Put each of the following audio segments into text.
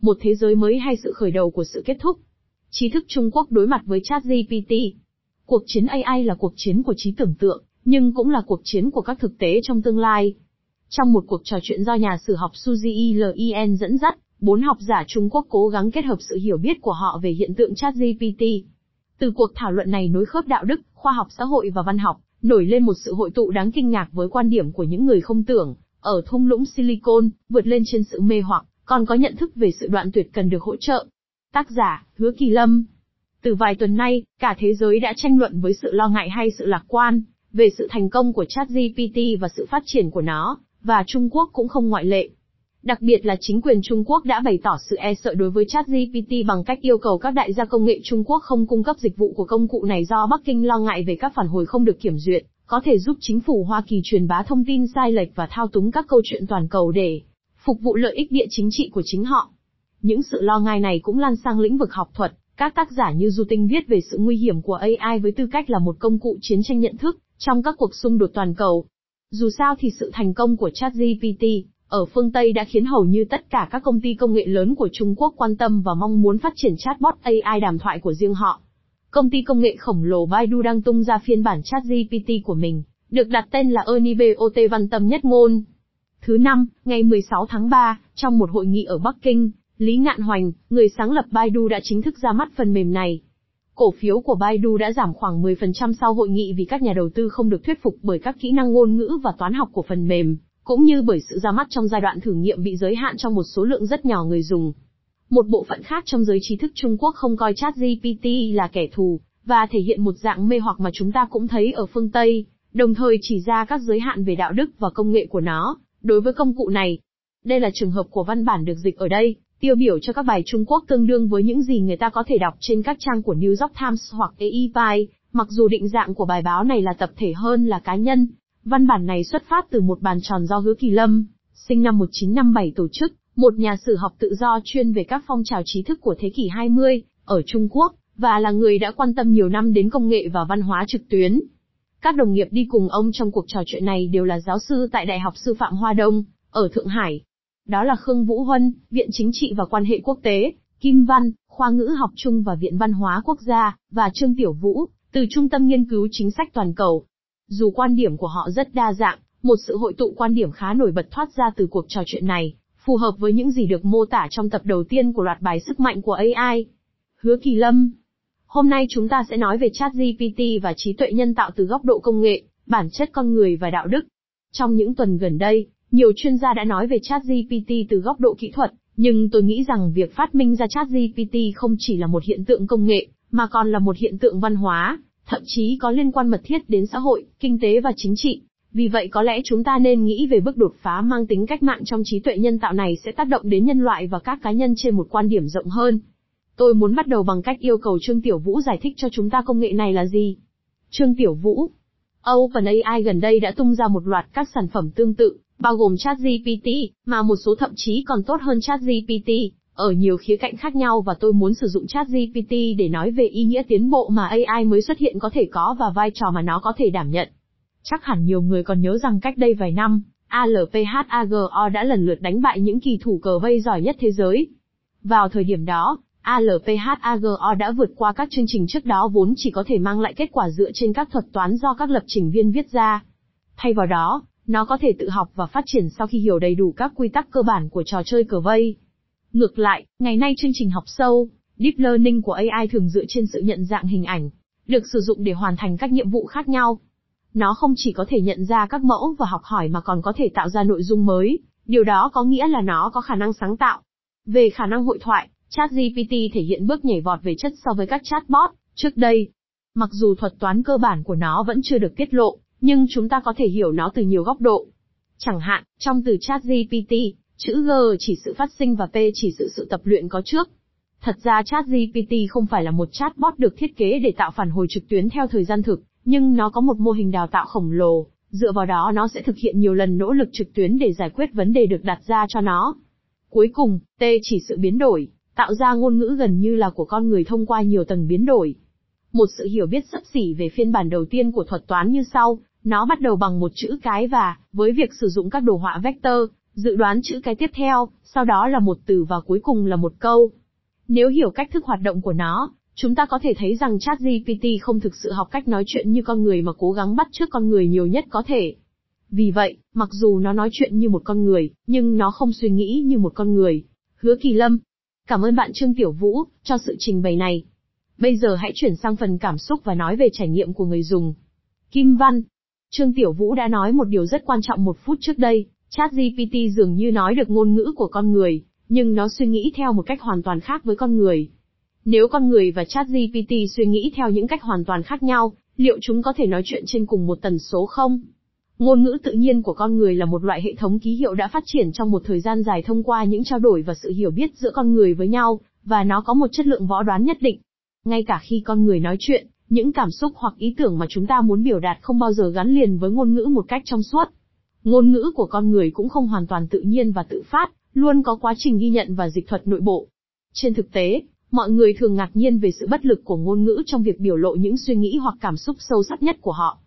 Một thế giới mới hay sự khởi đầu của sự kết thúc. Trí thức Trung Quốc đối mặt với ChatGPT. Cuộc chiến AI là cuộc chiến của trí tưởng tượng, nhưng cũng là cuộc chiến của các thực tế trong tương lai. Trong một cuộc trò chuyện do nhà sử học Suzy e. Lien dẫn dắt, bốn học giả Trung Quốc cố gắng kết hợp sự hiểu biết của họ về hiện tượng ChatGPT. Từ cuộc thảo luận này nối khớp đạo đức, khoa học xã hội và văn học, nổi lên một sự hội tụ đáng kinh ngạc với quan điểm của những người không tưởng, ở thung lũng Silicon, vượt lên trên sự mê hoặc, còn có nhận thức về sự đoạn tuyệt cần được hỗ trợ. Tác giả, Hứa Kỳ Lâm. Từ vài tuần nay, cả thế giới đã tranh luận với sự lo ngại hay sự lạc quan, về sự thành công của ChatGPT và sự phát triển của nó, và Trung Quốc cũng không ngoại lệ. Đặc biệt là chính quyền Trung Quốc đã bày tỏ sự e sợ đối với ChatGPT bằng cách yêu cầu các đại gia công nghệ Trung Quốc không cung cấp dịch vụ của công cụ này do Bắc Kinh lo ngại về các phản hồi không được kiểm duyệt, có thể giúp chính phủ Hoa Kỳ truyền bá thông tin sai lệch và thao túng các câu chuyện toàn cầu để phục vụ lợi ích địa chính trị của chính họ. Những sự lo ngại này cũng lan sang lĩnh vực học thuật, các tác giả như Du Tinh viết về sự nguy hiểm của AI với tư cách là một công cụ chiến tranh nhận thức trong các cuộc xung đột toàn cầu. Dù sao thì sự thành công của ChatGPT ở phương Tây đã khiến hầu như tất cả các công ty công nghệ lớn của Trung Quốc quan tâm và mong muốn phát triển chatbot AI đàm thoại của riêng họ. Công ty công nghệ khổng lồ Baidu đang tung ra phiên bản ChatGPT của mình, được đặt tên là Ernie Bot văn tâm nhất ngôn. Thứ năm, ngày 16 tháng 3, trong một hội nghị ở Bắc Kinh, Lý Ngạn Hoành, người sáng lập Baidu đã chính thức ra mắt phần mềm này. Cổ phiếu của Baidu đã giảm khoảng 10% sau hội nghị vì các nhà đầu tư không được thuyết phục bởi các kỹ năng ngôn ngữ và toán học của phần mềm, cũng như bởi sự ra mắt trong giai đoạn thử nghiệm bị giới hạn trong một số lượng rất nhỏ người dùng. Một bộ phận khác trong giới trí thức Trung Quốc không coi ChatGPT là kẻ thù, và thể hiện một dạng mê hoặc mà chúng ta cũng thấy ở phương Tây, đồng thời chỉ ra các giới hạn về đạo đức và công nghệ của nó, đối với công cụ này. Đây là trường hợp của văn bản được dịch ở đây, tiêu biểu cho các bài Trung Quốc tương đương với những gì người ta có thể đọc trên các trang của New York Times hoặc AEPI, mặc dù định dạng của bài báo này là tập thể hơn là cá nhân. Văn bản này xuất phát từ một bàn tròn do Hứa Kỳ Lâm, sinh năm 1957 tổ chức, một nhà sử học tự do chuyên về các phong trào trí thức của thế kỷ 20, ở Trung Quốc, và là người đã quan tâm nhiều năm đến công nghệ và văn hóa trực tuyến. Các đồng nghiệp đi cùng ông trong cuộc trò chuyện này đều là giáo sư tại Đại học Sư phạm Hoa Đông, ở Thượng Hải. Đó là Khương Vũ Huân, Viện Chính trị và Quan hệ Quốc tế, Kim Văn, Khoa ngữ học chung và Viện Văn hóa Quốc gia, và Trương Tiểu Vũ, từ Trung tâm Nghiên cứu Chính sách Toàn cầu. Dù quan điểm của họ rất đa dạng, một sự hội tụ quan điểm khá nổi bật thoát ra từ cuộc trò chuyện này, phù hợp với những gì được mô tả trong tập đầu tiên của loạt bài sức mạnh của AI. Hứa Kỳ Lâm Hôm nay chúng ta sẽ nói về ChatGPT và trí tuệ nhân tạo từ góc độ công nghệ, bản chất con người và đạo đức. Trong những tuần gần đây, nhiều chuyên gia đã nói về ChatGPT từ góc độ kỹ thuật, nhưng tôi nghĩ rằng việc phát minh ra ChatGPT không chỉ là một hiện tượng công nghệ, mà còn là một hiện tượng văn hóa, thậm chí có liên quan mật thiết đến xã hội, kinh tế và chính trị. Vì vậy có lẽ chúng ta nên nghĩ về bước đột phá mang tính cách mạng trong trí tuệ nhân tạo này sẽ tác động đến nhân loại và các cá nhân trên một quan điểm rộng hơn. Tôi muốn bắt đầu bằng cách yêu cầu Trương Tiểu Vũ giải thích cho chúng ta công nghệ này là gì. Trương Tiểu Vũ OpenAI gần đây đã tung ra một loạt các sản phẩm tương tự, bao gồm ChatGPT, mà một số thậm chí còn tốt hơn ChatGPT, ở nhiều khía cạnh khác nhau và tôi muốn sử dụng ChatGPT để nói về ý nghĩa tiến bộ mà AI mới xuất hiện có thể có và vai trò mà nó có thể đảm nhận. Chắc hẳn nhiều người còn nhớ rằng cách đây vài năm, ALPHAGO đã lần lượt đánh bại những kỳ thủ cờ vây giỏi nhất thế giới. Vào thời điểm đó, ALPHAGO đã vượt qua các chương trình trước đó vốn chỉ có thể mang lại kết quả dựa trên các thuật toán do các lập trình viên viết ra. Thay vào đó, nó có thể tự học và phát triển sau khi hiểu đầy đủ các quy tắc cơ bản của trò chơi cờ vây. Ngược lại, ngày nay chương trình học sâu, Deep Learning của AI thường dựa trên sự nhận dạng hình ảnh, được sử dụng để hoàn thành các nhiệm vụ khác nhau. Nó không chỉ có thể nhận ra các mẫu và học hỏi mà còn có thể tạo ra nội dung mới, điều đó có nghĩa là nó có khả năng sáng tạo. Về khả năng hội thoại, ChatGPT thể hiện bước nhảy vọt về chất so với các chatbot trước đây. Mặc dù thuật toán cơ bản của nó vẫn chưa được tiết lộ, nhưng chúng ta có thể hiểu nó từ nhiều góc độ. Chẳng hạn, trong từ ChatGPT, chữ G chỉ sự phát sinh và P chỉ sự sự tập luyện có trước. Thật ra ChatGPT không phải là một chatbot được thiết kế để tạo phản hồi trực tuyến theo thời gian thực, nhưng nó có một mô hình đào tạo khổng lồ, dựa vào đó nó sẽ thực hiện nhiều lần nỗ lực trực tuyến để giải quyết vấn đề được đặt ra cho nó. Cuối cùng, T chỉ sự biến đổi, tạo ra ngôn ngữ gần như là của con người thông qua nhiều tầng biến đổi. Một sự hiểu biết sấp xỉ về phiên bản đầu tiên của thuật toán như sau, nó bắt đầu bằng một chữ cái và, với việc sử dụng các đồ họa vector, dự đoán chữ cái tiếp theo, sau đó là một từ và cuối cùng là một câu. Nếu hiểu cách thức hoạt động của nó, chúng ta có thể thấy rằng ChatGPT không thực sự học cách nói chuyện như con người mà cố gắng bắt chước con người nhiều nhất có thể. Vì vậy, mặc dù nó nói chuyện như một con người, nhưng nó không suy nghĩ như một con người. Hứa Kỳ Lâm. Cảm ơn bạn Trương Tiểu Vũ, cho sự trình bày này. Bây giờ hãy chuyển sang phần cảm xúc và nói về trải nghiệm của người dùng. Kim Văn. Trương Tiểu Vũ đã nói một điều rất quan trọng một phút trước đây, ChatGPT dường như nói được ngôn ngữ của con người, nhưng nó suy nghĩ theo một cách hoàn toàn khác với con người. Nếu con người và ChatGPT suy nghĩ theo những cách hoàn toàn khác nhau, liệu chúng có thể nói chuyện trên cùng một tần số không? Ngôn ngữ tự nhiên của con người là một loại hệ thống ký hiệu đã phát triển trong một thời gian dài thông qua những trao đổi và sự hiểu biết giữa con người với nhau, và nó có một chất lượng võ đoán nhất định. Ngay cả khi con người nói chuyện, những cảm xúc hoặc ý tưởng mà chúng ta muốn biểu đạt không bao giờ gắn liền với ngôn ngữ một cách trong suốt. Ngôn ngữ của con người cũng không hoàn toàn tự nhiên và tự phát, luôn có quá trình ghi nhận và dịch thuật nội bộ. Trên thực tế, mọi người thường ngạc nhiên về sự bất lực của ngôn ngữ trong việc biểu lộ những suy nghĩ hoặc cảm xúc sâu sắc nhất của họ.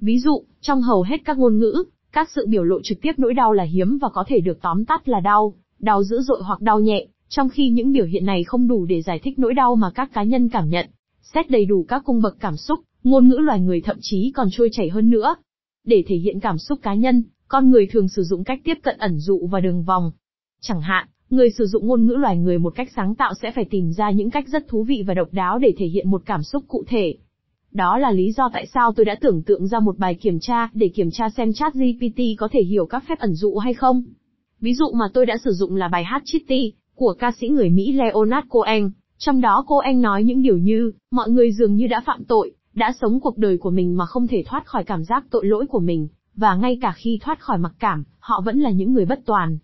Ví dụ, trong hầu hết các ngôn ngữ, các sự biểu lộ trực tiếp nỗi đau là hiếm và có thể được tóm tắt là đau, đau dữ dội hoặc đau nhẹ, trong khi những biểu hiện này không đủ để giải thích nỗi đau mà các cá nhân cảm nhận. Xét đầy đủ các cung bậc cảm xúc, ngôn ngữ loài người thậm chí còn trôi chảy hơn nữa. Để thể hiện cảm xúc cá nhân, con người thường sử dụng cách tiếp cận ẩn dụ và đường vòng. Chẳng hạn, người sử dụng ngôn ngữ loài người một cách sáng tạo sẽ phải tìm ra những cách rất thú vị và độc đáo để thể hiện một cảm xúc cụ thể. Đó là lý do tại sao tôi đã tưởng tượng ra một bài kiểm tra để kiểm tra xem chat GPT có thể hiểu các phép ẩn dụ hay không. Ví dụ mà tôi đã sử dụng là bài hát Chitty của ca sĩ người Mỹ Leonard Cohen. Trong đó cô anh nói những điều như, mọi người dường như đã phạm tội, đã sống cuộc đời của mình mà không thể thoát khỏi cảm giác tội lỗi của mình, và ngay cả khi thoát khỏi mặc cảm, họ vẫn là những người bất toàn.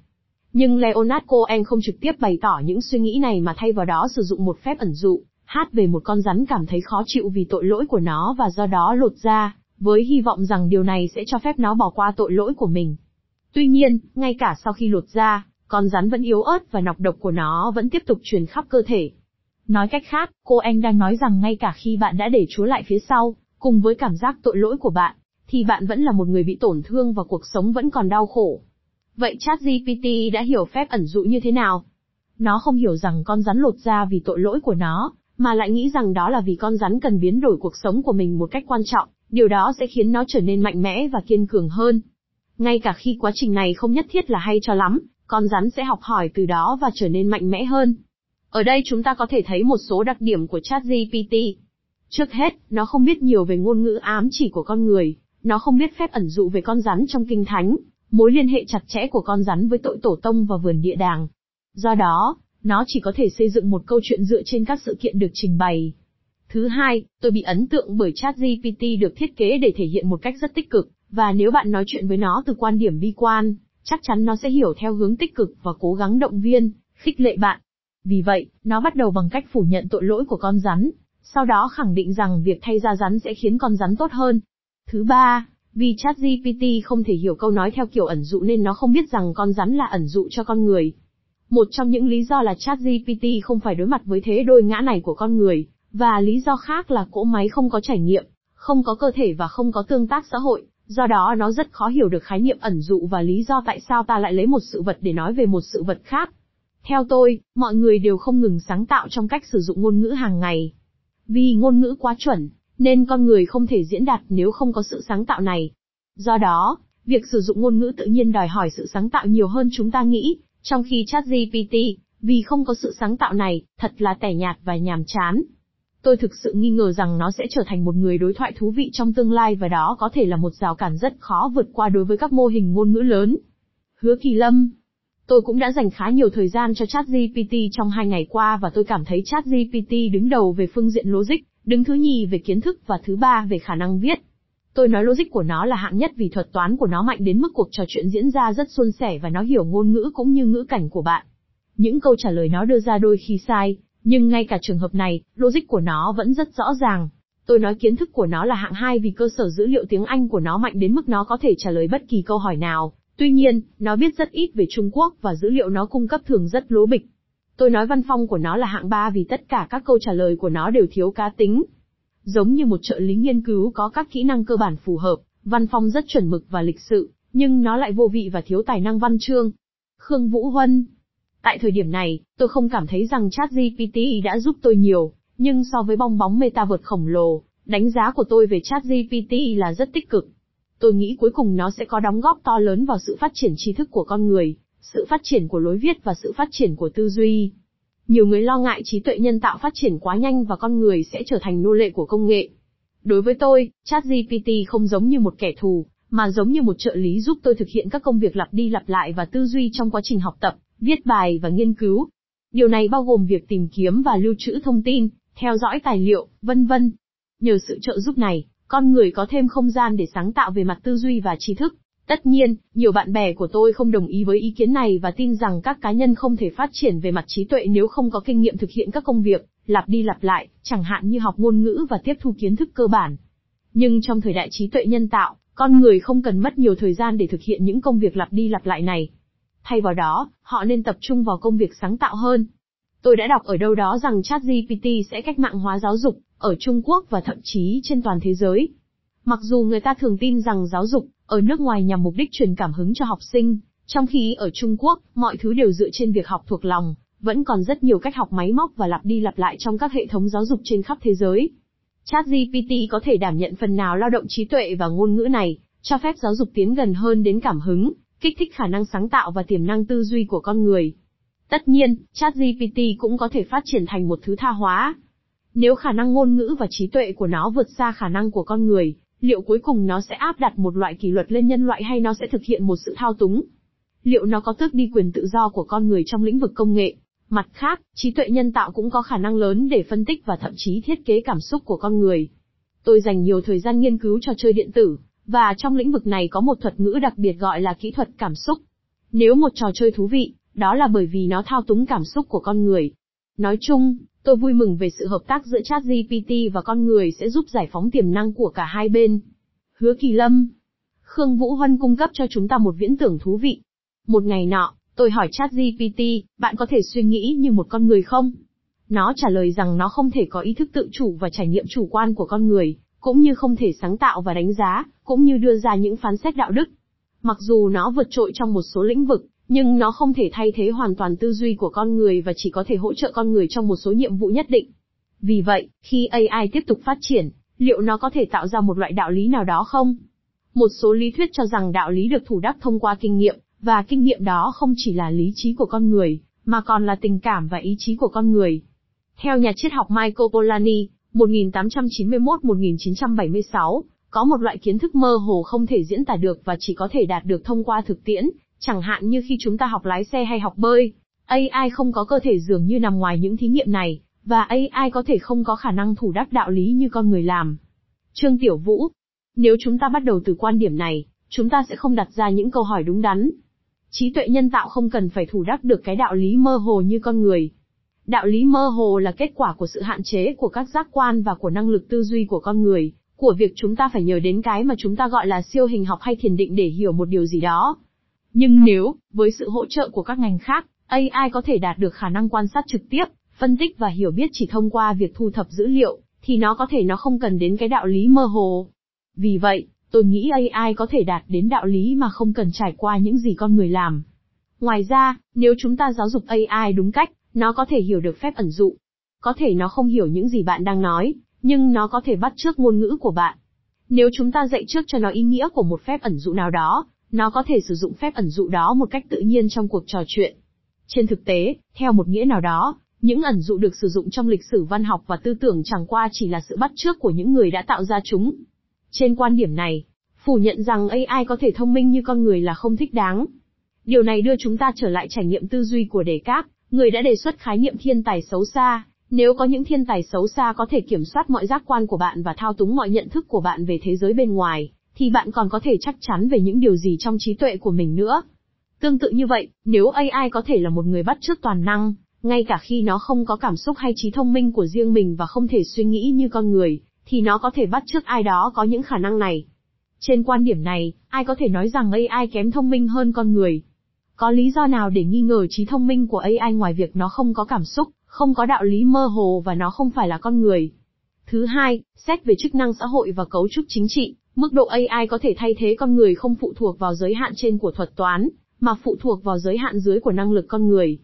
Nhưng Leonard Cohen không trực tiếp bày tỏ những suy nghĩ này mà thay vào đó sử dụng một phép ẩn dụ, hát về một con rắn cảm thấy khó chịu vì tội lỗi của nó và do đó lột ra, với hy vọng rằng điều này sẽ cho phép nó bỏ qua tội lỗi của mình. Tuy nhiên, ngay cả sau khi lột ra, con rắn vẫn yếu ớt và nọc độc của nó vẫn tiếp tục truyền khắp cơ thể. Nói cách khác, cô anh đang nói rằng ngay cả khi bạn đã để Chúa lại phía sau, cùng với cảm giác tội lỗi của bạn, thì bạn vẫn là một người bị tổn thương và cuộc sống vẫn còn đau khổ. Vậy ChatGPT đã hiểu phép ẩn dụ như thế nào? Nó không hiểu rằng con rắn lột ra vì tội lỗi của nó, mà lại nghĩ rằng đó là vì con rắn cần biến đổi cuộc sống của mình một cách quan trọng, điều đó sẽ khiến nó trở nên mạnh mẽ và kiên cường hơn. Ngay cả khi quá trình này không nhất thiết là hay cho lắm, con rắn sẽ học hỏi từ đó và trở nên mạnh mẽ hơn. Ở đây chúng ta có thể thấy một số đặc điểm của ChatGPT. Trước hết, nó không biết nhiều về ngôn ngữ ám chỉ của con người, nó không biết phép ẩn dụ về con rắn trong kinh thánh, mối liên hệ chặt chẽ của con rắn với tội tổ tông và vườn địa đàng. Do đó, nó chỉ có thể xây dựng một câu chuyện dựa trên các sự kiện được trình bày. Thứ hai, tôi bị ấn tượng bởi ChatGPT được thiết kế để thể hiện một cách rất tích cực, và nếu bạn nói chuyện với nó từ quan điểm bi quan, chắc chắn nó sẽ hiểu theo hướng tích cực và cố gắng động viên, khích lệ bạn. Vì vậy, nó bắt đầu bằng cách phủ nhận tội lỗi của con rắn, sau đó khẳng định rằng việc thay ra rắn sẽ khiến con rắn tốt hơn. Thứ ba, vì ChatGPT không thể hiểu câu nói theo kiểu ẩn dụ nên nó không biết rằng con rắn là ẩn dụ cho con người. Một trong những lý do là ChatGPT không phải đối mặt với thế đôi ngã này của con người, và lý do khác là cỗ máy không có trải nghiệm, không có cơ thể và không có tương tác xã hội, do đó nó rất khó hiểu được khái niệm ẩn dụ và lý do tại sao ta lại lấy một sự vật để nói về một sự vật khác. Theo tôi, mọi người đều không ngừng sáng tạo trong cách sử dụng ngôn ngữ hàng ngày. Vì ngôn ngữ quá chuẩn, nên con người không thể diễn đạt nếu không có sự sáng tạo này. Do đó, việc sử dụng ngôn ngữ tự nhiên đòi hỏi sự sáng tạo nhiều hơn chúng ta nghĩ, trong khi ChatGPT, vì không có sự sáng tạo này, thật là tẻ nhạt và nhàm chán. Tôi thực sự nghi ngờ rằng nó sẽ trở thành một người đối thoại thú vị trong tương lai và đó có thể là một rào cản rất khó vượt qua đối với các mô hình ngôn ngữ lớn. Hứa Kỳ Lâm Tôi cũng đã dành khá nhiều thời gian cho ChatGPT trong hai ngày qua và tôi cảm thấy ChatGPT đứng đầu về phương diện logic, đứng thứ nhì về kiến thức và thứ ba về khả năng viết. Tôi nói logic của nó là hạng nhất vì thuật toán của nó mạnh đến mức cuộc trò chuyện diễn ra rất suôn sẻ và nó hiểu ngôn ngữ cũng như ngữ cảnh của bạn. Những câu trả lời nó đưa ra đôi khi sai, nhưng ngay cả trường hợp này, logic của nó vẫn rất rõ ràng. Tôi nói kiến thức của nó là hạng hai vì cơ sở dữ liệu tiếng Anh của nó mạnh đến mức nó có thể trả lời bất kỳ câu hỏi nào. Tuy nhiên, nó biết rất ít về Trung Quốc và dữ liệu nó cung cấp thường rất lố bịch. Tôi nói văn phong của nó là hạng ba vì tất cả các câu trả lời của nó đều thiếu cá tính. Giống như một trợ lý nghiên cứu có các kỹ năng cơ bản phù hợp, văn phong rất chuẩn mực và lịch sự, nhưng nó lại vô vị và thiếu tài năng văn chương. Khương Vũ Huân. Tại thời điểm này, tôi không cảm thấy rằng ChatGPT đã giúp tôi nhiều, nhưng so với bong bóng meta vượt khổng lồ, đánh giá của tôi về ChatGPT là rất tích cực. Tôi nghĩ cuối cùng nó sẽ có đóng góp to lớn vào sự phát triển tri thức của con người, sự phát triển của lối viết và sự phát triển của tư duy. Nhiều người lo ngại trí tuệ nhân tạo phát triển quá nhanh và con người sẽ trở thành nô lệ của công nghệ. Đối với tôi, ChatGPT không giống như một kẻ thù, mà giống như một trợ lý giúp tôi thực hiện các công việc lặp đi lặp lại và tư duy trong quá trình học tập, viết bài và nghiên cứu. Điều này bao gồm việc tìm kiếm và lưu trữ thông tin, theo dõi tài liệu, vân vân. Nhờ sự trợ giúp này, con người có thêm không gian để sáng tạo về mặt tư duy và trí thức. Tất nhiên, nhiều bạn bè của tôi không đồng ý với ý kiến này và tin rằng các cá nhân không thể phát triển về mặt trí tuệ nếu không có kinh nghiệm thực hiện các công việc, lặp đi lặp lại, chẳng hạn như học ngôn ngữ và tiếp thu kiến thức cơ bản. Nhưng trong thời đại trí tuệ nhân tạo, con người không cần mất nhiều thời gian để thực hiện những công việc lặp đi lặp lại này. Thay vào đó, họ nên tập trung vào công việc sáng tạo hơn. Tôi đã đọc ở đâu đó rằng ChatGPT sẽ cách mạng hóa giáo dục, ở Trung Quốc và thậm chí trên toàn thế giới. Mặc dù người ta thường tin rằng giáo dục, ở nước ngoài nhằm mục đích truyền cảm hứng cho học sinh, trong khi ở Trung Quốc, mọi thứ đều dựa trên việc học thuộc lòng, vẫn còn rất nhiều cách học máy móc và lặp đi lặp lại trong các hệ thống giáo dục trên khắp thế giới. ChatGPT có thể đảm nhận phần nào lao động trí tuệ và ngôn ngữ này, cho phép giáo dục tiến gần hơn đến cảm hứng, kích thích khả năng sáng tạo và tiềm năng tư duy của con người. Tất nhiên, ChatGPT cũng có thể phát triển thành một thứ tha hóa. Nếu khả năng ngôn ngữ và trí tuệ của nó vượt xa khả năng của con người, liệu cuối cùng nó sẽ áp đặt một loại kỷ luật lên nhân loại hay nó sẽ thực hiện một sự thao túng? Liệu nó có tước đi quyền tự do của con người trong lĩnh vực công nghệ? Mặt khác, trí tuệ nhân tạo cũng có khả năng lớn để phân tích và thậm chí thiết kế cảm xúc của con người. Tôi dành nhiều thời gian nghiên cứu trò chơi điện tử, và trong lĩnh vực này có một thuật ngữ đặc biệt gọi là kỹ thuật cảm xúc. Nếu một trò chơi thú vị, đó là bởi vì nó thao túng cảm xúc của con người. Nói chung, tôi vui mừng về sự hợp tác giữa ChatGPT và con người sẽ giúp giải phóng tiềm năng của cả hai bên. Hứa Kỳ Lâm Khương Vũ Huân cung cấp cho chúng ta một viễn tưởng thú vị. Một ngày nọ, tôi hỏi ChatGPT, bạn có thể suy nghĩ như một con người không? Nó trả lời rằng nó không thể có ý thức tự chủ và trải nghiệm chủ quan của con người, cũng như không thể sáng tạo và đánh giá, cũng như đưa ra những phán xét đạo đức. Mặc dù nó vượt trội trong một số lĩnh vực, nhưng nó không thể thay thế hoàn toàn tư duy của con người và chỉ có thể hỗ trợ con người trong một số nhiệm vụ nhất định. Vì vậy, khi AI tiếp tục phát triển, liệu nó có thể tạo ra một loại đạo lý nào đó không? Một số lý thuyết cho rằng đạo lý được thủ đắc thông qua kinh nghiệm, và kinh nghiệm đó không chỉ là lý trí của con người, mà còn là tình cảm và ý chí của con người. Theo nhà triết học Michael Polanyi, 1891-1976, có một loại kiến thức mơ hồ không thể diễn tả được và chỉ có thể đạt được thông qua thực tiễn, chẳng hạn như khi chúng ta học lái xe hay học bơi. AI không có cơ thể dường như nằm ngoài những thí nghiệm này, và AI có thể không có khả năng thủ đắc đạo lý như con người làm. Trương Tiểu Vũ Nếu chúng ta bắt đầu từ quan điểm này, chúng ta sẽ không đặt ra những câu hỏi đúng đắn. Trí tuệ nhân tạo không cần phải thủ đắc được cái đạo lý mơ hồ như con người. Đạo lý mơ hồ là kết quả của sự hạn chế của các giác quan và của năng lực tư duy của con người, của việc chúng ta phải nhờ đến cái mà chúng ta gọi là siêu hình học hay thiền định để hiểu một điều gì đó. Nhưng nếu, với sự hỗ trợ của các ngành khác, AI có thể đạt được khả năng quan sát trực tiếp, phân tích và hiểu biết chỉ thông qua việc thu thập dữ liệu, thì nó có thể nó không cần đến cái đạo lý mơ hồ. Vì vậy, tôi nghĩ AI có thể đạt đến đạo lý mà không cần trải qua những gì con người làm. Ngoài ra, nếu chúng ta giáo dục AI đúng cách, nó có thể hiểu được phép ẩn dụ. Có thể nó không hiểu những gì bạn đang nói, nhưng nó có thể bắt trước ngôn ngữ của bạn. Nếu chúng ta dạy trước cho nó ý nghĩa của một phép ẩn dụ nào đó, nó có thể sử dụng phép ẩn dụ đó một cách tự nhiên trong cuộc trò chuyện. Trên thực tế, theo một nghĩa nào đó, những ẩn dụ được sử dụng trong lịch sử văn học và tư tưởng chẳng qua chỉ là sự bắt chước của những người đã tạo ra chúng. Trên quan điểm này, phủ nhận rằng AI có thể thông minh như con người là không thích đáng. Điều này đưa chúng ta trở lại trải nghiệm tư duy của Đề Các, người đã đề xuất khái niệm thiên tài xấu xa. Nếu có những thiên tài xấu xa có thể kiểm soát mọi giác quan của bạn và thao túng mọi nhận thức của bạn về thế giới bên ngoài, thì bạn còn có thể chắc chắn về những điều gì trong trí tuệ của mình nữa. Tương tự như vậy, nếu AI có thể là một người bắt chước toàn năng, ngay cả khi nó không có cảm xúc hay trí thông minh của riêng mình và không thể suy nghĩ như con người, thì nó có thể bắt chước ai đó có những khả năng này. Trên quan điểm này, ai có thể nói rằng AI kém thông minh hơn con người? Có lý do nào để nghi ngờ trí thông minh của AI ngoài việc nó không có cảm xúc, không có đạo lý mơ hồ và nó không phải là con người? Thứ hai, xét về chức năng xã hội và cấu trúc chính trị, mức độ AI có thể thay thế con người không phụ thuộc vào giới hạn trên của thuật toán, mà phụ thuộc vào giới hạn dưới của năng lực con người.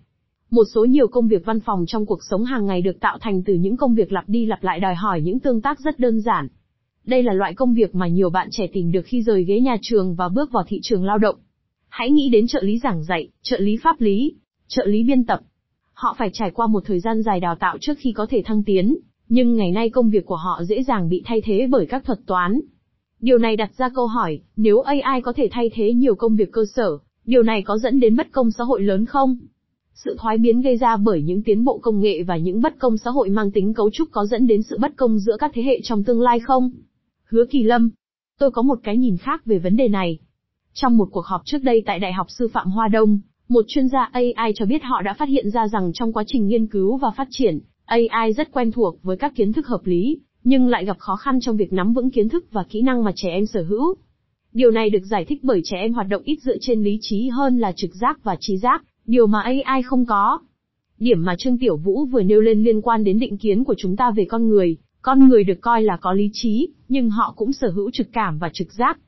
Một số nhiều công việc văn phòng trong cuộc sống hàng ngày được tạo thành từ những công việc lặp đi lặp lại đòi hỏi những tương tác rất đơn giản. Đây là loại công việc mà nhiều bạn trẻ tìm được khi rời ghế nhà trường và bước vào thị trường lao động. Hãy nghĩ đến trợ lý giảng dạy, trợ lý pháp lý, trợ lý biên tập. Họ phải trải qua một thời gian dài đào tạo trước khi có thể thăng tiến, nhưng ngày nay công việc của họ dễ dàng bị thay thế bởi các thuật toán. Điều này đặt ra câu hỏi, nếu AI có thể thay thế nhiều công việc cơ sở, điều này có dẫn đến bất công xã hội lớn không? Sự thoái biến gây ra bởi những tiến bộ công nghệ và những bất công xã hội mang tính cấu trúc có dẫn đến sự bất công giữa các thế hệ trong tương lai không? Hứa Kỳ Lâm. Tôi có một cái nhìn khác về vấn đề này. Trong một cuộc họp trước đây tại Đại học Sư phạm Hoa Đông, một chuyên gia AI cho biết họ đã phát hiện ra rằng trong quá trình nghiên cứu và phát triển, AI rất quen thuộc với các kiến thức hợp lý, nhưng lại gặp khó khăn trong việc nắm vững kiến thức và kỹ năng mà trẻ em sở hữu. Điều này được giải thích bởi trẻ em hoạt động ít dựa trên lý trí hơn là trực giác và trí giác, điều mà AI không có. Điểm mà Trương Tiểu Vũ vừa nêu lên liên quan đến định kiến của chúng ta về con người, con người được coi là có lý trí, nhưng họ cũng sở hữu trực cảm và trực giác.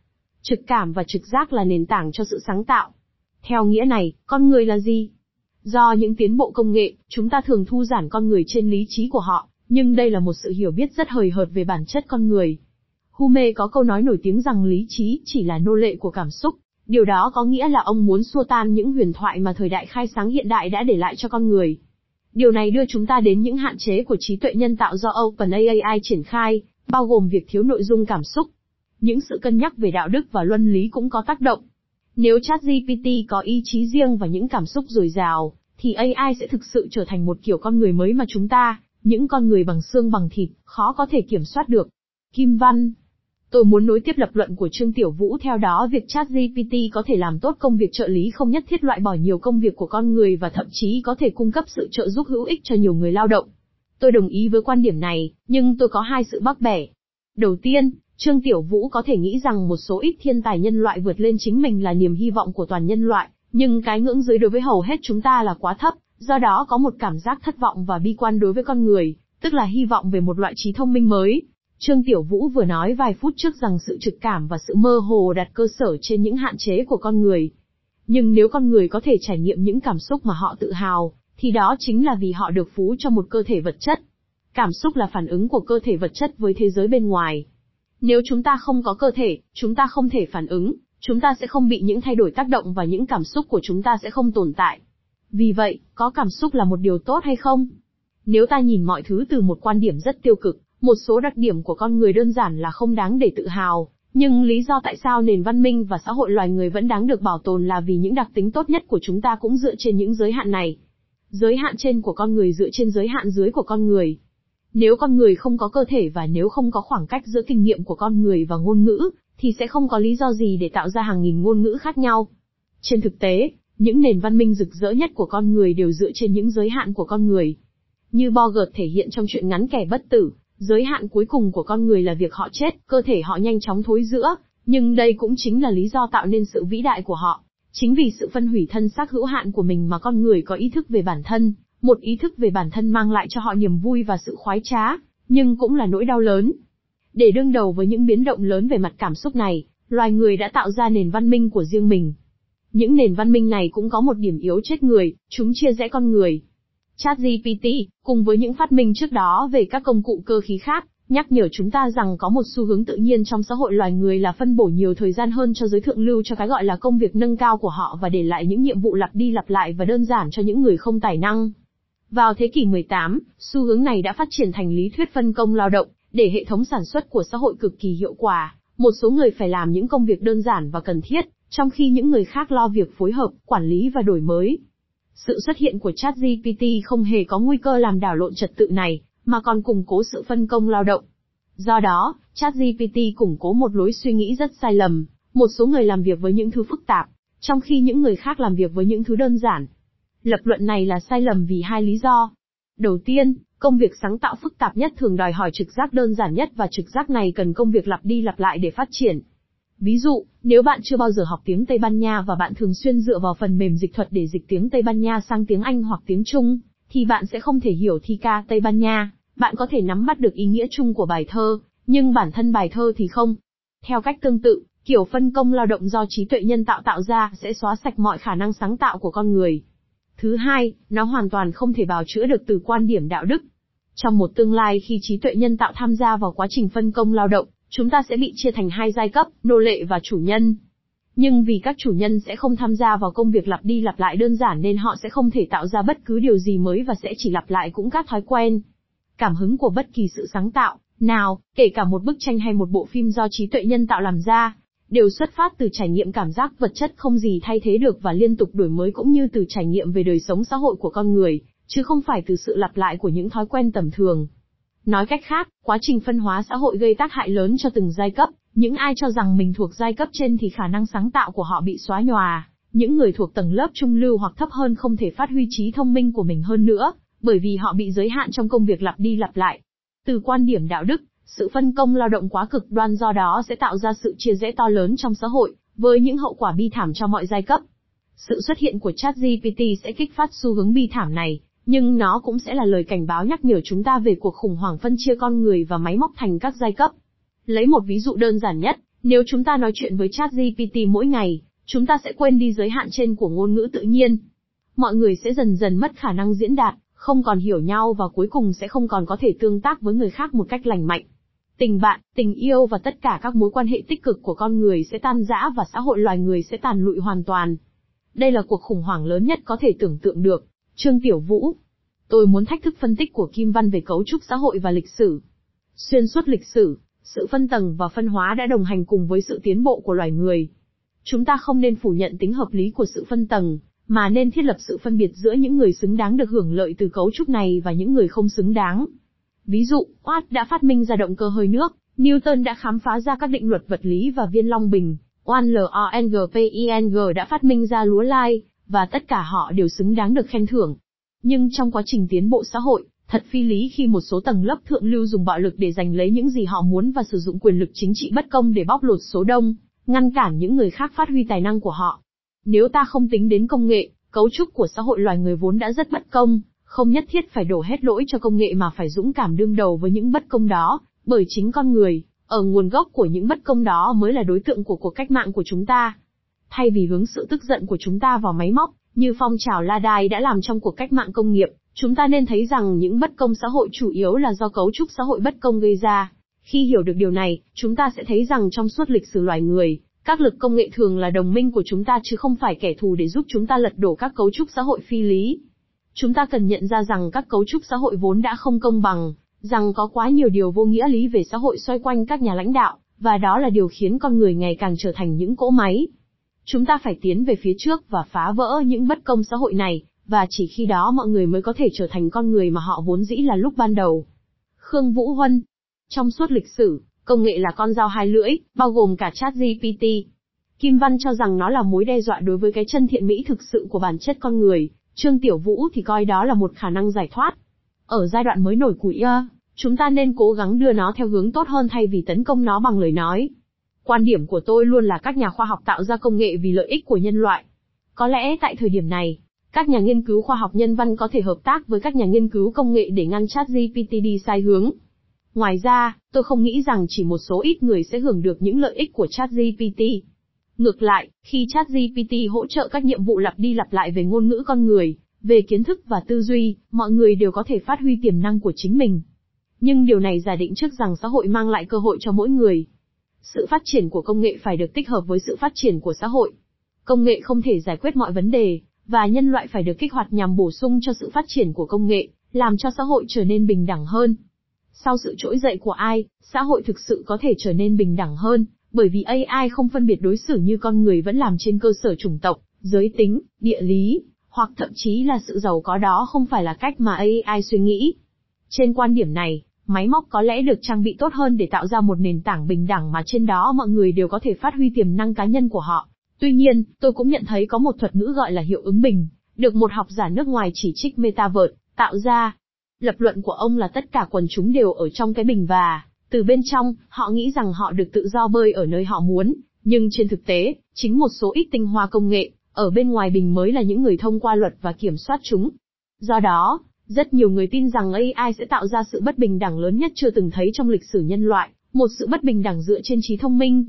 Trực cảm và trực giác là nền tảng cho sự sáng tạo. Theo nghĩa này, con người là gì? Do những tiến bộ công nghệ, chúng ta thường thu giản con người trên lý trí của họ, nhưng đây là một sự hiểu biết rất hời hợt về bản chất con người. Hume có câu nói nổi tiếng rằng lý trí chỉ là nô lệ của cảm xúc. Điều đó có nghĩa là ông muốn xua tan những huyền thoại mà thời đại khai sáng hiện đại đã để lại cho con người. Điều này đưa chúng ta đến những hạn chế của trí tuệ nhân tạo do OpenAI triển khai, bao gồm việc thiếu nội dung cảm xúc. Những sự cân nhắc về đạo đức và luân lý cũng có tác động. Nếu ChatGPT có ý chí riêng và những cảm xúc dồi dào, thì AI sẽ thực sự trở thành một kiểu con người mới mà chúng ta, những con người bằng xương bằng thịt, khó có thể kiểm soát được. Kim Văn Tôi muốn nối tiếp lập luận của Trương Tiểu Vũ theo đó việc chat GPT có thể làm tốt công việc trợ lý không nhất thiết loại bỏ nhiều công việc của con người và thậm chí có thể cung cấp sự trợ giúp hữu ích cho nhiều người lao động. Tôi đồng ý với quan điểm này, nhưng tôi có hai sự bác bẻ. Đầu tiên, Trương Tiểu Vũ có thể nghĩ rằng một số ít thiên tài nhân loại vượt lên chính mình là niềm hy vọng của toàn nhân loại, nhưng cái ngưỡng dưới đối với hầu hết chúng ta là quá thấp, do đó có một cảm giác thất vọng và bi quan đối với con người, tức là hy vọng về một loại trí thông minh mới. Trương Tiểu Vũ vừa nói vài phút trước rằng sự trực cảm và sự mơ hồ đặt cơ sở trên những hạn chế của con người. Nhưng nếu con người có thể trải nghiệm những cảm xúc mà họ tự hào, thì đó chính là vì họ được phú cho một cơ thể vật chất. Cảm xúc là phản ứng của cơ thể vật chất với thế giới bên ngoài. Nếu chúng ta không có cơ thể, chúng ta không thể phản ứng, chúng ta sẽ không bị những thay đổi tác động và những cảm xúc của chúng ta sẽ không tồn tại. Vì vậy, có cảm xúc là một điều tốt hay không? Nếu ta nhìn mọi thứ từ một quan điểm rất tiêu cực, một số đặc điểm của con người đơn giản là không đáng để tự hào, nhưng lý do tại sao nền văn minh và xã hội loài người vẫn đáng được bảo tồn là vì những đặc tính tốt nhất của chúng ta cũng dựa trên những giới hạn này. Giới hạn trên của con người dựa trên giới hạn dưới của con người. Nếu con người không có cơ thể và nếu không có khoảng cách giữa kinh nghiệm của con người và ngôn ngữ, thì sẽ không có lý do gì để tạo ra hàng nghìn ngôn ngữ khác nhau. Trên thực tế, những nền văn minh rực rỡ nhất của con người đều dựa trên những giới hạn của con người. Như Bogert thể hiện trong chuyện ngắn kẻ bất tử, giới hạn cuối cùng của con người là việc họ chết, cơ thể họ nhanh chóng thối rữa. nhưng đây cũng chính là lý do tạo nên sự vĩ đại của họ. Chính vì sự phân hủy thân xác hữu hạn của mình mà con người có ý thức về bản thân, một ý thức về bản thân mang lại cho họ niềm vui và sự khoái trá, nhưng cũng là nỗi đau lớn. Để đương đầu với những biến động lớn về mặt cảm xúc này, loài người đã tạo ra nền văn minh của riêng mình. Những nền văn minh này cũng có một điểm yếu chết người, chúng chia rẽ con người. ChatGPT, cùng với những phát minh trước đó về các công cụ cơ khí khác, nhắc nhở chúng ta rằng có một xu hướng tự nhiên trong xã hội loài người là phân bổ nhiều thời gian hơn cho giới thượng lưu cho cái gọi là công việc nâng cao của họ và để lại những nhiệm vụ lặp đi lặp lại và đơn giản cho những người không tài năng. Vào thế kỷ 18, xu hướng này đã phát triển thành lý thuyết phân công lao động, để hệ thống sản xuất của xã hội cực kỳ hiệu quả. Một số người phải làm những công việc đơn giản và cần thiết, trong khi những người khác lo việc phối hợp, quản lý và đổi mới. Sự xuất hiện của ChatGPT không hề có nguy cơ làm đảo lộn trật tự này, mà còn củng cố sự phân công lao động. Do đó, ChatGPT củng cố một lối suy nghĩ rất sai lầm, một số người làm việc với những thứ phức tạp, trong khi những người khác làm việc với những thứ đơn giản. Lập luận này là sai lầm vì hai lý do. Đầu tiên, công việc sáng tạo phức tạp nhất thường đòi hỏi trực giác đơn giản nhất và trực giác này cần công việc lặp đi lặp lại để phát triển. Ví dụ, nếu bạn chưa bao giờ học tiếng Tây Ban Nha và bạn thường xuyên dựa vào phần mềm dịch thuật để dịch tiếng Tây Ban Nha sang tiếng Anh hoặc tiếng Trung, thì bạn sẽ không thể hiểu thi ca Tây Ban Nha, bạn có thể nắm bắt được ý nghĩa chung của bài thơ, nhưng bản thân bài thơ thì không. Theo cách tương tự, Kiểu phân công lao động do trí tuệ nhân tạo tạo ra sẽ xóa sạch mọi khả năng sáng tạo của con người. Thứ hai, nó hoàn toàn không thể bào chữa được từ quan điểm đạo đức. Trong một tương lai khi trí tuệ nhân tạo tham gia vào quá trình phân công lao động, chúng ta sẽ bị chia thành hai giai cấp, nô lệ và chủ nhân. Nhưng vì các chủ nhân sẽ không tham gia vào công việc lặp đi lặp lại đơn giản nên họ sẽ không thể tạo ra bất cứ điều gì mới và sẽ chỉ lặp lại cũng các thói quen. Cảm hứng của bất kỳ sự sáng tạo, nào, kể cả một bức tranh hay một bộ phim do trí tuệ nhân tạo làm ra, đều xuất phát từ trải nghiệm cảm giác vật chất không gì thay thế được và liên tục đổi mới cũng như từ trải nghiệm về đời sống xã hội của con người, chứ không phải từ sự lặp lại của những thói quen tầm thường. Nói cách khác, quá trình phân hóa xã hội gây tác hại lớn cho từng giai cấp, những ai cho rằng mình thuộc giai cấp trên thì khả năng sáng tạo của họ bị xóa nhòa, những người thuộc tầng lớp trung lưu hoặc thấp hơn không thể phát huy trí thông minh của mình hơn nữa, bởi vì họ bị giới hạn trong công việc lặp đi lặp lại. Từ quan điểm đạo đức, sự phân công lao động quá cực đoan do đó sẽ tạo ra sự chia rẽ to lớn trong xã hội, với những hậu quả bi thảm cho mọi giai cấp. Sự xuất hiện của ChatGPT sẽ kích phát xu hướng bi thảm này, nhưng nó cũng sẽ là lời cảnh báo nhắc nhở chúng ta về cuộc khủng hoảng phân chia con người và máy móc thành các giai cấp. Lấy một ví dụ đơn giản nhất, nếu chúng ta nói chuyện với ChatGPT mỗi ngày, chúng ta sẽ quên đi giới hạn trên của ngôn ngữ tự nhiên. Mọi người sẽ dần dần mất khả năng diễn đạt, không còn hiểu nhau và cuối cùng sẽ không còn có thể tương tác với người khác một cách lành mạnh. Tình bạn, tình yêu và tất cả các mối quan hệ tích cực của con người sẽ tan rã và xã hội loài người sẽ tàn lụi hoàn toàn. Đây là cuộc khủng hoảng lớn nhất có thể tưởng tượng được. Trương Tiểu Vũ. Tôi muốn thách thức phân tích của Kim Văn về cấu trúc xã hội và lịch sử. Xuyên suốt lịch sử, sự phân tầng và phân hóa đã đồng hành cùng với sự tiến bộ của loài người. Chúng ta không nên phủ nhận tính hợp lý của sự phân tầng, mà nên thiết lập sự phân biệt giữa những người xứng đáng được hưởng lợi từ cấu trúc này và những người không xứng đáng. Ví dụ, Watt đã phát minh ra động cơ hơi nước, Newton đã khám phá ra các định luật vật lý và viên long bình, OneLONGPENG đã phát minh ra lúa lai, và tất cả họ đều xứng đáng được khen thưởng. Nhưng trong quá trình tiến bộ xã hội, thật phi lý khi một số tầng lớp thượng lưu dùng bạo lực để giành lấy những gì họ muốn và sử dụng quyền lực chính trị bất công để bóc lột số đông, ngăn cản những người khác phát huy tài năng của họ. Nếu ta không tính đến công nghệ, cấu trúc của xã hội loài người vốn đã rất bất công, không nhất thiết phải đổ hết lỗi cho công nghệ mà phải dũng cảm đương đầu với những bất công đó, bởi chính con người, ở nguồn gốc của những bất công đó mới là đối tượng của cuộc cách mạng của chúng ta. Thay vì hướng sự tức giận của chúng ta vào máy móc, như phong trào La Đai đã làm trong cuộc cách mạng công nghiệp, chúng ta nên thấy rằng những bất công xã hội chủ yếu là do cấu trúc xã hội bất công gây ra. Khi hiểu được điều này, chúng ta sẽ thấy rằng trong suốt lịch sử loài người, các lực công nghệ thường là đồng minh của chúng ta chứ không phải kẻ thù để giúp chúng ta lật đổ các cấu trúc xã hội phi lý. Chúng ta cần nhận ra rằng các cấu trúc xã hội vốn đã không công bằng, rằng có quá nhiều điều vô nghĩa lý về xã hội xoay quanh các nhà lãnh đạo, và đó là điều khiến con người ngày càng trở thành những cỗ máy. Chúng ta phải tiến về phía trước và phá vỡ những bất công xã hội này, và chỉ khi đó mọi người mới có thể trở thành con người mà họ vốn dĩ là lúc ban đầu. Khương Vũ Huân Trong suốt lịch sử, công nghệ là con dao hai lưỡi, bao gồm cả chat GPT. Kim Văn cho rằng nó là mối đe dọa đối với cái chân thiện mỹ thực sự của bản chất con người, Trương Tiểu Vũ thì coi đó là một khả năng giải thoát. Ở giai đoạn mới nổi của IA, chúng ta nên cố gắng đưa nó theo hướng tốt hơn thay vì tấn công nó bằng lời nói. Quan điểm của tôi luôn là các nhà khoa học tạo ra công nghệ vì lợi ích của nhân loại. Có lẽ tại thời điểm này, các nhà nghiên cứu khoa học nhân văn có thể hợp tác với các nhà nghiên cứu công nghệ để ngăn chat GPT đi sai hướng. Ngoài ra, tôi không nghĩ rằng chỉ một số ít người sẽ hưởng được những lợi ích của chat GPT. Ngược lại, khi chat GPT hỗ trợ các nhiệm vụ lặp đi lặp lại về ngôn ngữ con người, về kiến thức và tư duy, mọi người đều có thể phát huy tiềm năng của chính mình. Nhưng điều này giả định trước rằng xã hội mang lại cơ hội cho mỗi người. Sự phát triển của công nghệ phải được tích hợp với sự phát triển của xã hội. Công nghệ không thể giải quyết mọi vấn đề, và nhân loại phải được kích hoạt nhằm bổ sung cho sự phát triển của công nghệ, làm cho xã hội trở nên bình đẳng hơn. Sau sự trỗi dậy của ai, xã hội thực sự có thể trở nên bình đẳng hơn, bởi vì AI không phân biệt đối xử như con người vẫn làm trên cơ sở chủng tộc, giới tính, địa lý, hoặc thậm chí là sự giàu có đó không phải là cách mà AI suy nghĩ. Trên quan điểm này, máy móc có lẽ được trang bị tốt hơn để tạo ra một nền tảng bình đẳng mà trên đó mọi người đều có thể phát huy tiềm năng cá nhân của họ. Tuy nhiên, tôi cũng nhận thấy có một thuật ngữ gọi là hiệu ứng bình, được một học giả nước ngoài chỉ trích Metaverse, tạo ra. Lập luận của ông là tất cả quần chúng đều ở trong cái bình và, từ bên trong, họ nghĩ rằng họ được tự do bơi ở nơi họ muốn, nhưng trên thực tế, chính một số ít tinh hoa công nghệ, ở bên ngoài bình mới là những người thông qua luật và kiểm soát chúng. Do đó, rất nhiều người tin rằng AI sẽ tạo ra sự bất bình đẳng lớn nhất chưa từng thấy trong lịch sử nhân loại, một sự bất bình đẳng dựa trên trí thông minh.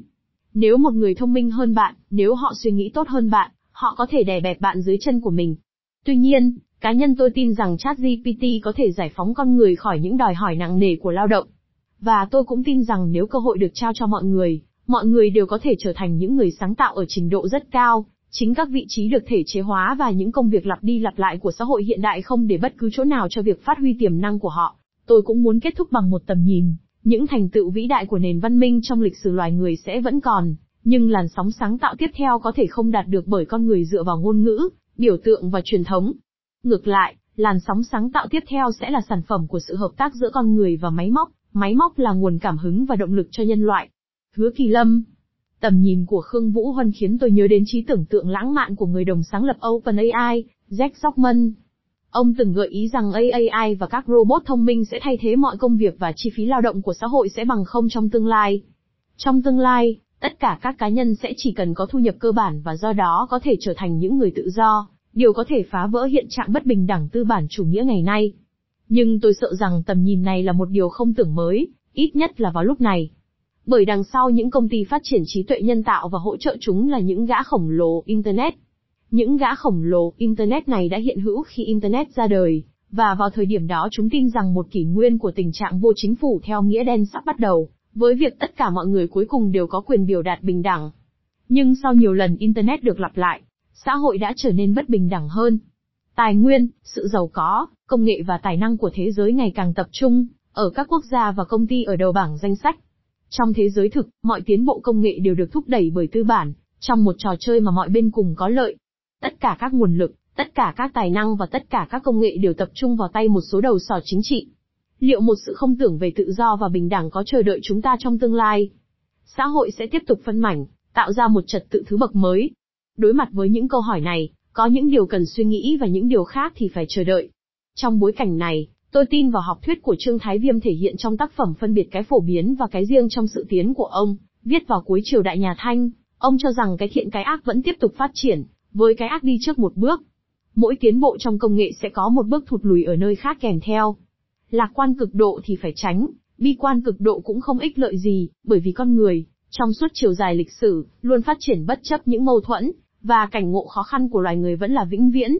Nếu một người thông minh hơn bạn, nếu họ suy nghĩ tốt hơn bạn, họ có thể đè bẹp bạn dưới chân của mình. Tuy nhiên, cá nhân tôi tin rằng ChatGPT có thể giải phóng con người khỏi những đòi hỏi nặng nề của lao động. Và tôi cũng tin rằng nếu cơ hội được trao cho mọi người, mọi người đều có thể trở thành những người sáng tạo ở trình độ rất cao, chính các vị trí được thể chế hóa và những công việc lặp đi lặp lại của xã hội hiện đại không để bất cứ chỗ nào cho việc phát huy tiềm năng của họ. Tôi cũng muốn kết thúc bằng một tầm nhìn, những thành tựu vĩ đại của nền văn minh trong lịch sử loài người sẽ vẫn còn, nhưng làn sóng sáng tạo tiếp theo có thể không đạt được bởi con người dựa vào ngôn ngữ, biểu tượng và truyền thống. Ngược lại, làn sóng sáng tạo tiếp theo sẽ là sản phẩm của sự hợp tác giữa con người và máy móc, máy móc là nguồn cảm hứng và động lực cho nhân loại. Hứa Kỳ Lâm Tầm nhìn của Khương Vũ Huân khiến tôi nhớ đến trí tưởng tượng lãng mạn của người đồng sáng lập OpenAI, Jack Dockman. Ông từng gợi ý rằng AI và các robot thông minh sẽ thay thế mọi công việc và chi phí lao động của xã hội sẽ bằng không trong tương lai. Trong tương lai, tất cả các cá nhân sẽ chỉ cần có thu nhập cơ bản và do đó có thể trở thành những người tự do, điều có thể phá vỡ hiện trạng bất bình đẳng tư bản chủ nghĩa ngày nay. Nhưng tôi sợ rằng tầm nhìn này là một điều không tưởng mới, ít nhất là vào lúc này. Bởi đằng sau những công ty phát triển trí tuệ nhân tạo và hỗ trợ chúng là những gã khổng lồ Internet. Những gã khổng lồ Internet này đã hiện hữu khi Internet ra đời, và vào thời điểm đó chúng tin rằng một kỷ nguyên của tình trạng vô chính phủ theo nghĩa đen sắp bắt đầu, với việc tất cả mọi người cuối cùng đều có quyền biểu đạt bình đẳng. Nhưng sau nhiều lần Internet được lặp lại, xã hội đã trở nên bất bình đẳng hơn. Tài nguyên, sự giàu có, công nghệ và tài năng của thế giới ngày càng tập trung, ở các quốc gia và công ty ở đầu bảng danh sách. Trong thế giới thực, mọi tiến bộ công nghệ đều được thúc đẩy bởi tư bản, trong một trò chơi mà mọi bên cùng có lợi. Tất cả các nguồn lực, tất cả các tài năng và tất cả các công nghệ đều tập trung vào tay một số đầu sò chính trị. Liệu một sự không tưởng về tự do và bình đẳng có chờ đợi chúng ta trong tương lai? Xã hội sẽ tiếp tục phân mảnh, tạo ra một trật tự thứ bậc mới. Đối mặt với những câu hỏi này, có những điều cần suy nghĩ và những điều khác thì phải chờ đợi. Trong bối cảnh này, Tôi tin vào học thuyết của Trương Thái Viêm thể hiện trong tác phẩm phân biệt cái phổ biến và cái riêng trong sự tiến của ông, viết vào cuối triều đại nhà Thanh, ông cho rằng cái thiện cái ác vẫn tiếp tục phát triển, với cái ác đi trước một bước. Mỗi tiến bộ trong công nghệ sẽ có một bước thụt lùi ở nơi khác kèm theo. Lạc quan cực độ thì phải tránh, bi quan cực độ cũng không ích lợi gì, bởi vì con người, trong suốt chiều dài lịch sử, luôn phát triển bất chấp những mâu thuẫn, và cảnh ngộ khó khăn của loài người vẫn là vĩnh viễn.